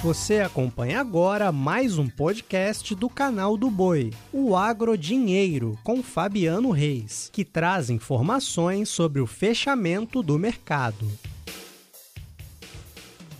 Você acompanha agora mais um podcast do canal do Boi, o Agro Dinheiro, com Fabiano Reis, que traz informações sobre o fechamento do mercado.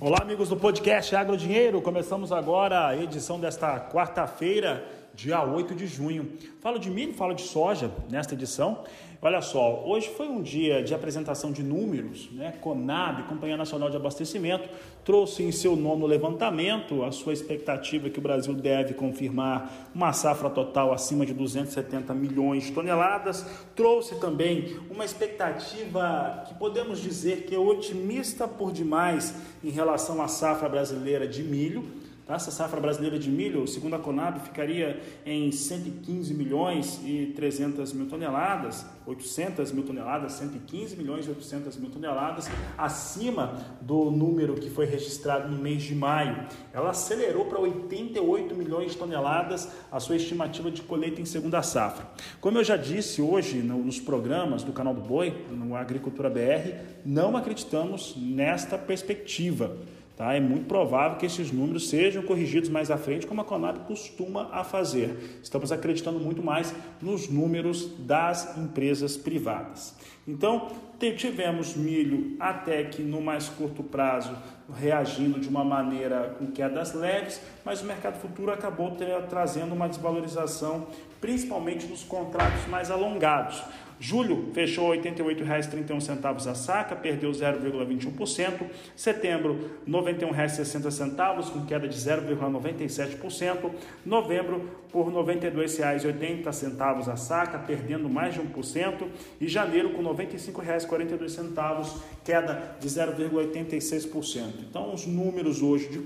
Olá, amigos do podcast Agro Dinheiro. Começamos agora a edição desta quarta-feira dia 8 de junho. Falo de milho, falo de soja nesta edição. Olha só, hoje foi um dia de apresentação de números, né? Conab, Companhia Nacional de Abastecimento, trouxe em seu nono levantamento a sua expectativa que o Brasil deve confirmar uma safra total acima de 270 milhões de toneladas. Trouxe também uma expectativa que podemos dizer que é otimista por demais em relação à safra brasileira de milho essa safra brasileira de milho, segundo a Conab, ficaria em 115 milhões e 300 mil toneladas, 800 mil toneladas, 115 milhões e 800 mil toneladas, acima do número que foi registrado no mês de maio. Ela acelerou para 88 milhões de toneladas a sua estimativa de colheita em segunda safra. Como eu já disse hoje nos programas do canal do Boi, no Agricultura BR, não acreditamos nesta perspectiva. Tá? É muito provável que esses números sejam corrigidos mais à frente, como a Conab costuma a fazer. Estamos acreditando muito mais nos números das empresas privadas. Então, tivemos milho até que no mais curto prazo reagindo de uma maneira com quedas leves, mas o mercado futuro acabou trazendo uma desvalorização, principalmente nos contratos mais alongados. Julho fechou R$ 88,31 a saca, perdeu 0,21%. Setembro, R$ 91,60, com queda de 0,97%. Novembro, por R$ 92,80 a saca, perdendo mais de 1%. E janeiro, com R$ 95,42, queda de 0,86%. Então, os números hoje de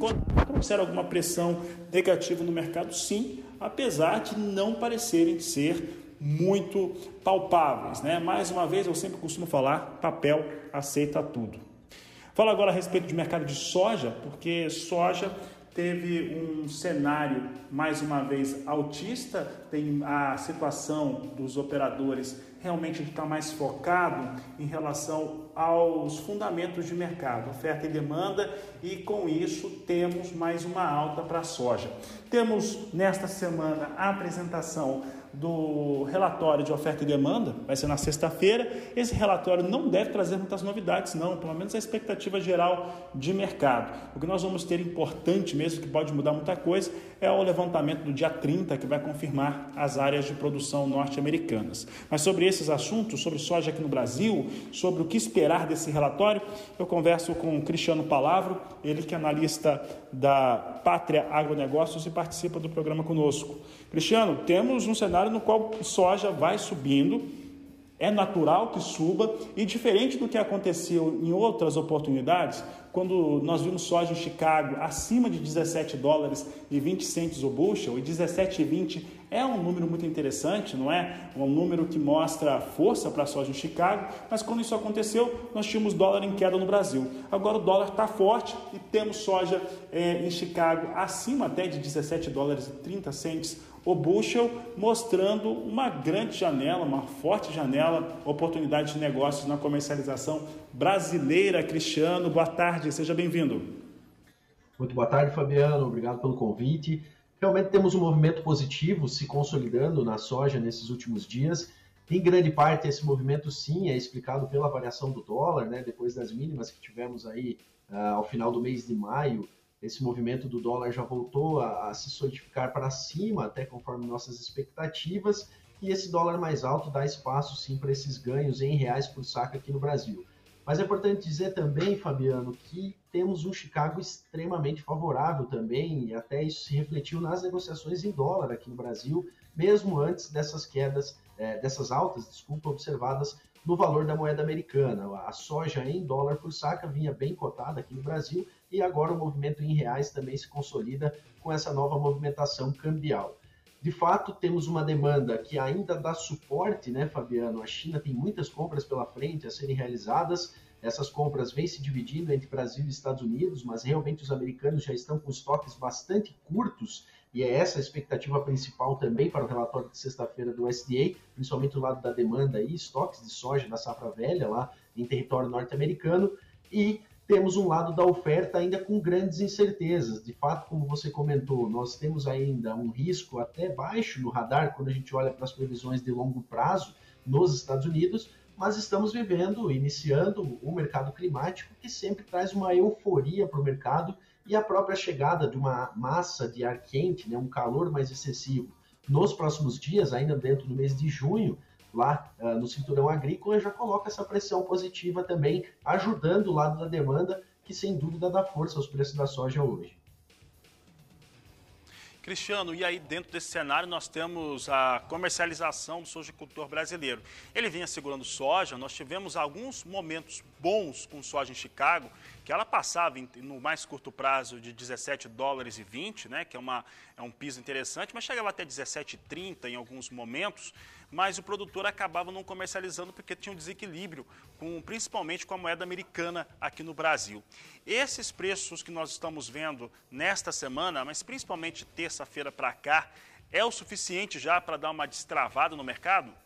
trouxeram alguma pressão negativa no mercado, sim, apesar de não parecerem ser muito palpáveis. Né? Mais uma vez, eu sempre costumo falar: papel aceita tudo. Falo agora a respeito de mercado de soja, porque soja teve um cenário mais uma vez autista, tem a situação dos operadores realmente está mais focado em relação aos fundamentos de mercado, oferta e demanda, e com isso temos mais uma alta para a soja. Temos nesta semana a apresentação do relatório de oferta e demanda, vai ser na sexta-feira. Esse relatório não deve trazer muitas novidades, não, pelo menos a expectativa geral de mercado. O que nós vamos ter importante mesmo, que pode mudar muita coisa, é o levantamento do dia 30, que vai confirmar as áreas de produção norte-americanas. Mas sobre esses assuntos, sobre soja aqui no Brasil, sobre o que esperar desse relatório, eu converso com o Cristiano Palavro, ele que é analista da Pátria Agronegócios e participa do programa conosco. Cristiano, temos um cenário no qual soja vai subindo, é natural que suba e diferente do que aconteceu em outras oportunidades, quando nós vimos soja em Chicago acima de 17 dólares e 20 centes o bushel, e 17,20 é um número muito interessante, não é? Um número que mostra força para a soja em Chicago, mas quando isso aconteceu, nós tínhamos dólar em queda no Brasil. Agora o dólar está forte e temos soja é, em Chicago acima até de 17 dólares e 30 centes o bushel, mostrando uma grande janela, uma forte janela, oportunidade de negócios na comercialização brasileira. Cristiano, boa tarde, seja bem-vindo. Muito boa tarde, Fabiano, obrigado pelo convite. Realmente temos um movimento positivo se consolidando na soja nesses últimos dias. Em grande parte, esse movimento sim é explicado pela variação do dólar, né? Depois das mínimas que tivemos aí uh, ao final do mês de maio, esse movimento do dólar já voltou a, a, se solidificar para cima, até conforme nossas expectativas, e esse dólar mais alto dá espaço sim para esses ganhos em reais por saco aqui no Brasil. Mas é importante dizer também, Fabiano, que temos um Chicago extremamente favorável também, e até isso se refletiu nas negociações em dólar aqui no Brasil, mesmo antes dessas quedas, é, dessas altas, desculpa, observadas no valor da moeda americana. A soja em dólar por saca vinha bem cotada aqui no Brasil e agora o movimento em reais também se consolida com essa nova movimentação cambial. De fato, temos uma demanda que ainda dá suporte, né, Fabiano? A China tem muitas compras pela frente a serem realizadas. Essas compras vêm se dividindo entre Brasil e Estados Unidos, mas realmente os americanos já estão com estoques bastante curtos e é essa a expectativa principal também para o relatório de sexta-feira do SDA, principalmente do lado da demanda e estoques de soja da safra velha lá em território norte-americano. E temos um lado da oferta ainda com grandes incertezas. De fato, como você comentou, nós temos ainda um risco até baixo no radar quando a gente olha para as previsões de longo prazo nos Estados Unidos, mas estamos vivendo, iniciando o mercado climático que sempre traz uma euforia para o mercado e a própria chegada de uma massa de ar quente, né, um calor mais excessivo nos próximos dias, ainda dentro do mês de junho, lá uh, no cinturão agrícola, já coloca essa pressão positiva também, ajudando o lado da demanda, que sem dúvida dá força aos preços da soja hoje. Cristiano, e aí dentro desse cenário nós temos a comercialização do sojicultor brasileiro. Ele vinha segurando soja, nós tivemos alguns momentos bons com soja em Chicago, que ela passava no mais curto prazo de 17 dólares e 20, né, que é, uma, é um piso interessante, mas chegava até 17,30 em alguns momentos, mas o produtor acabava não comercializando porque tinha um desequilíbrio, com, principalmente com a moeda americana aqui no Brasil. Esses preços que nós estamos vendo nesta semana, mas principalmente terça-feira para cá, é o suficiente já para dar uma destravada no mercado?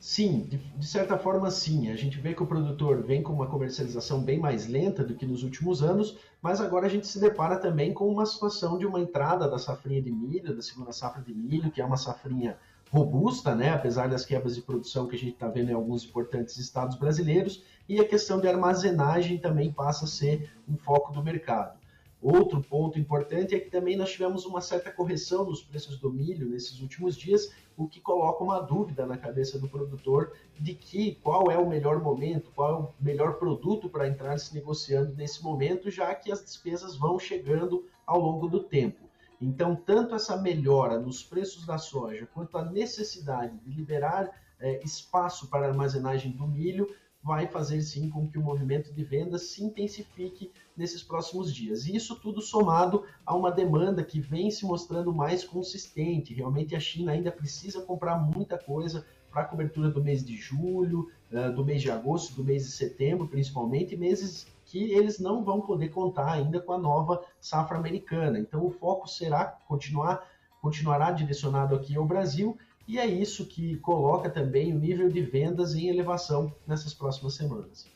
Sim, de, de, certa forma sim. A gente vê que o produtor vem com uma comercialização bem mais lenta do que nos últimos anos, mas agora a gente se depara também com uma situação de uma entrada da safrinha de milho, da segunda safra de milho, que é uma safrinha robusta, né, apesar das quebras de produção que a gente está vendo em alguns importantes estados brasileiros, e a questão de armazenagem também passa a ser um foco do mercado. Outro ponto importante é que também nós tivemos uma certa correção nos preços do milho nesses últimos dias, o que coloca uma dúvida na cabeça do produtor de que qual é o melhor momento, qual é o melhor produto para entrar se negociando nesse momento, já que as despesas vão chegando ao longo do tempo. Então, tanto essa melhora nos preços da soja quanto a necessidade de liberar é, espaço para armazenagem do milho vai fazer sim com que o movimento de vendas se intensifique nesses próximos dias. E isso tudo somado a uma demanda que vem se mostrando mais consistente. Realmente a China ainda precisa comprar muita coisa para a cobertura do mês de julho, eh, do mês de agosto, do mês de setembro, principalmente, meses que eles não vão poder contar ainda com a nova safra americana. Então o foco será continuar continuará direcionado aqui ao Brasil e é isso que coloca também o nível de vendas em elevação nessas próximas semanas.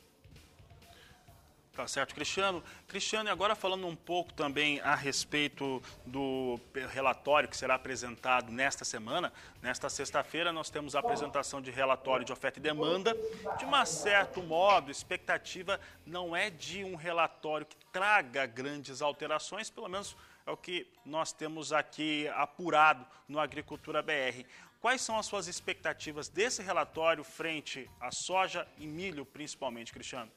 Tá certo, Cristiano. Cristiano, agora falando um pouco também a respeito do relatório que será apresentado nesta semana. Nesta sexta-feira, nós temos a apresentação de relatório de oferta e demanda. De um certo modo, expectativa não é de um relatório que traga grandes alterações, pelo menos é o que nós temos aqui apurado no Agricultura BR. Quais são as suas expectativas desse relatório frente à soja e milho, principalmente, Cristiano?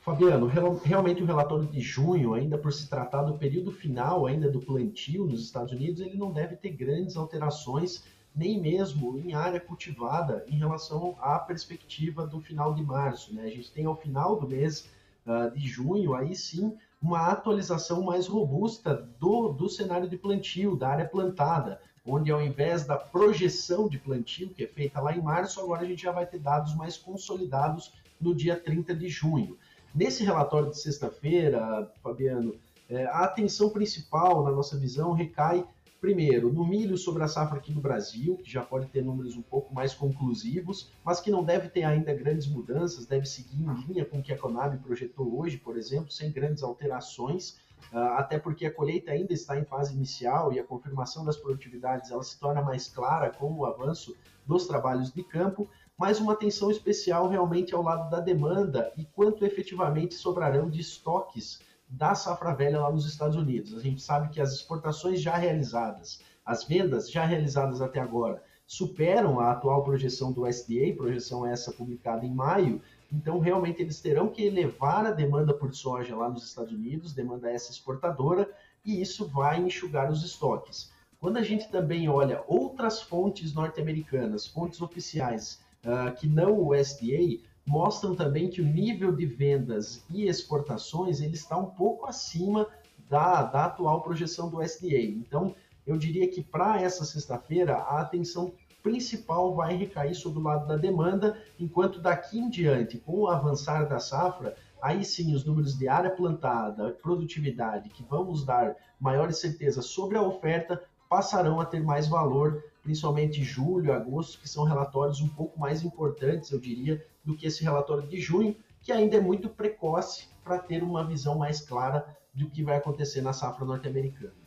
Fabiano, realmente o relatório de junho, ainda por se tratar do período final ainda do plantio nos Estados Unidos, ele não deve ter grandes alterações, nem mesmo em área cultivada, em relação à perspectiva do final de março. Né? A gente tem ao final do mês uh, de junho, aí sim, uma atualização mais robusta do, do cenário de plantio, da área plantada onde ao invés da projeção de plantio, que é feita lá em março, agora a gente já vai ter dados mais consolidados no dia 30 de junho. Nesse relatório de sexta-feira, Fabiano, é, a atenção principal, na nossa visão, recai, primeiro, no milho sobre a safra aqui no Brasil, que já pode ter números um pouco mais conclusivos, mas que não deve ter ainda grandes mudanças, deve seguir em linha com o que a Conab projetou hoje, por exemplo, sem grandes alterações. Ah, até porque a colheita ainda está em fase inicial e a confirmação das produtividades ela se torna mais clara com o avanço dos trabalhos de campo, mas uma atenção especial realmente ao lado da demanda e quanto efetivamente sobrarão de estoques da safra velha lá nos Estados Unidos. A gente sabe que as exportações já realizadas, as vendas já realizadas até agora, superam a atual projeção do SDA, projeção essa publicada em maio, então, realmente, eles terão que elevar a demanda por soja lá nos Estados Unidos, demanda essa exportadora, e isso vai enxugar os estoques. Quando a gente também olha outras fontes norte-americanas, fontes oficiais, uh, que não o USDA, mostram também que o nível de vendas e exportações ele está um pouco acima da, da atual projeção do USDA. Então, eu diria que para essa sexta-feira, a atenção principal vai recair sobre o lado da demanda, enquanto daqui em diante, com o avançar da safra, aí sim os números de área plantada, produtividade, que vamos dar maiores certezas sobre a oferta, passarão a ter mais valor principalmente julho, agosto, que são relatórios um pouco mais importantes, eu diria, do que esse relatório de junho, que ainda é muito precoce para ter uma visão mais clara do que vai acontecer na safra norte-americana.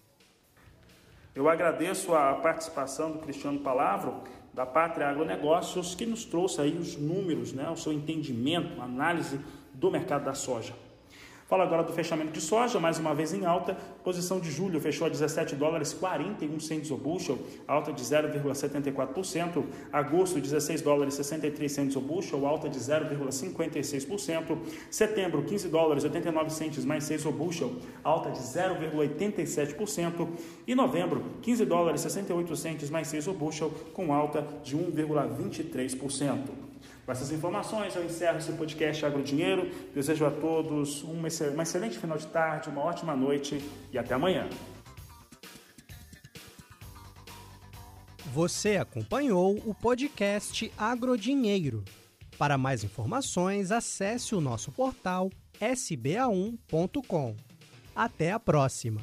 Eu agradeço a participação do Cristiano Palavro, da Pátria Agronegócios, que nos trouxe aí os números, né, o seu entendimento, análise do mercado da soja. Fala agora do fechamento de soja, mais uma vez em alta. Posição de julho fechou a 17 dólares 41 centos o bushel, alta de 0,74%. Agosto 16 dólares 63 centos o bushel, alta de 0,56%. Setembro 15 dólares 89 centos mais 6 o bushel, alta de 0,87%. E novembro 15 dólares 68 centos mais 6 o bushel, com alta de 1,23%. Com essas informações, eu encerro esse podcast Agrodinheiro. Desejo a todos um excelente final de tarde, uma ótima noite e até amanhã. Você acompanhou o podcast Agrodinheiro. Para mais informações, acesse o nosso portal sba1.com. Até a próxima!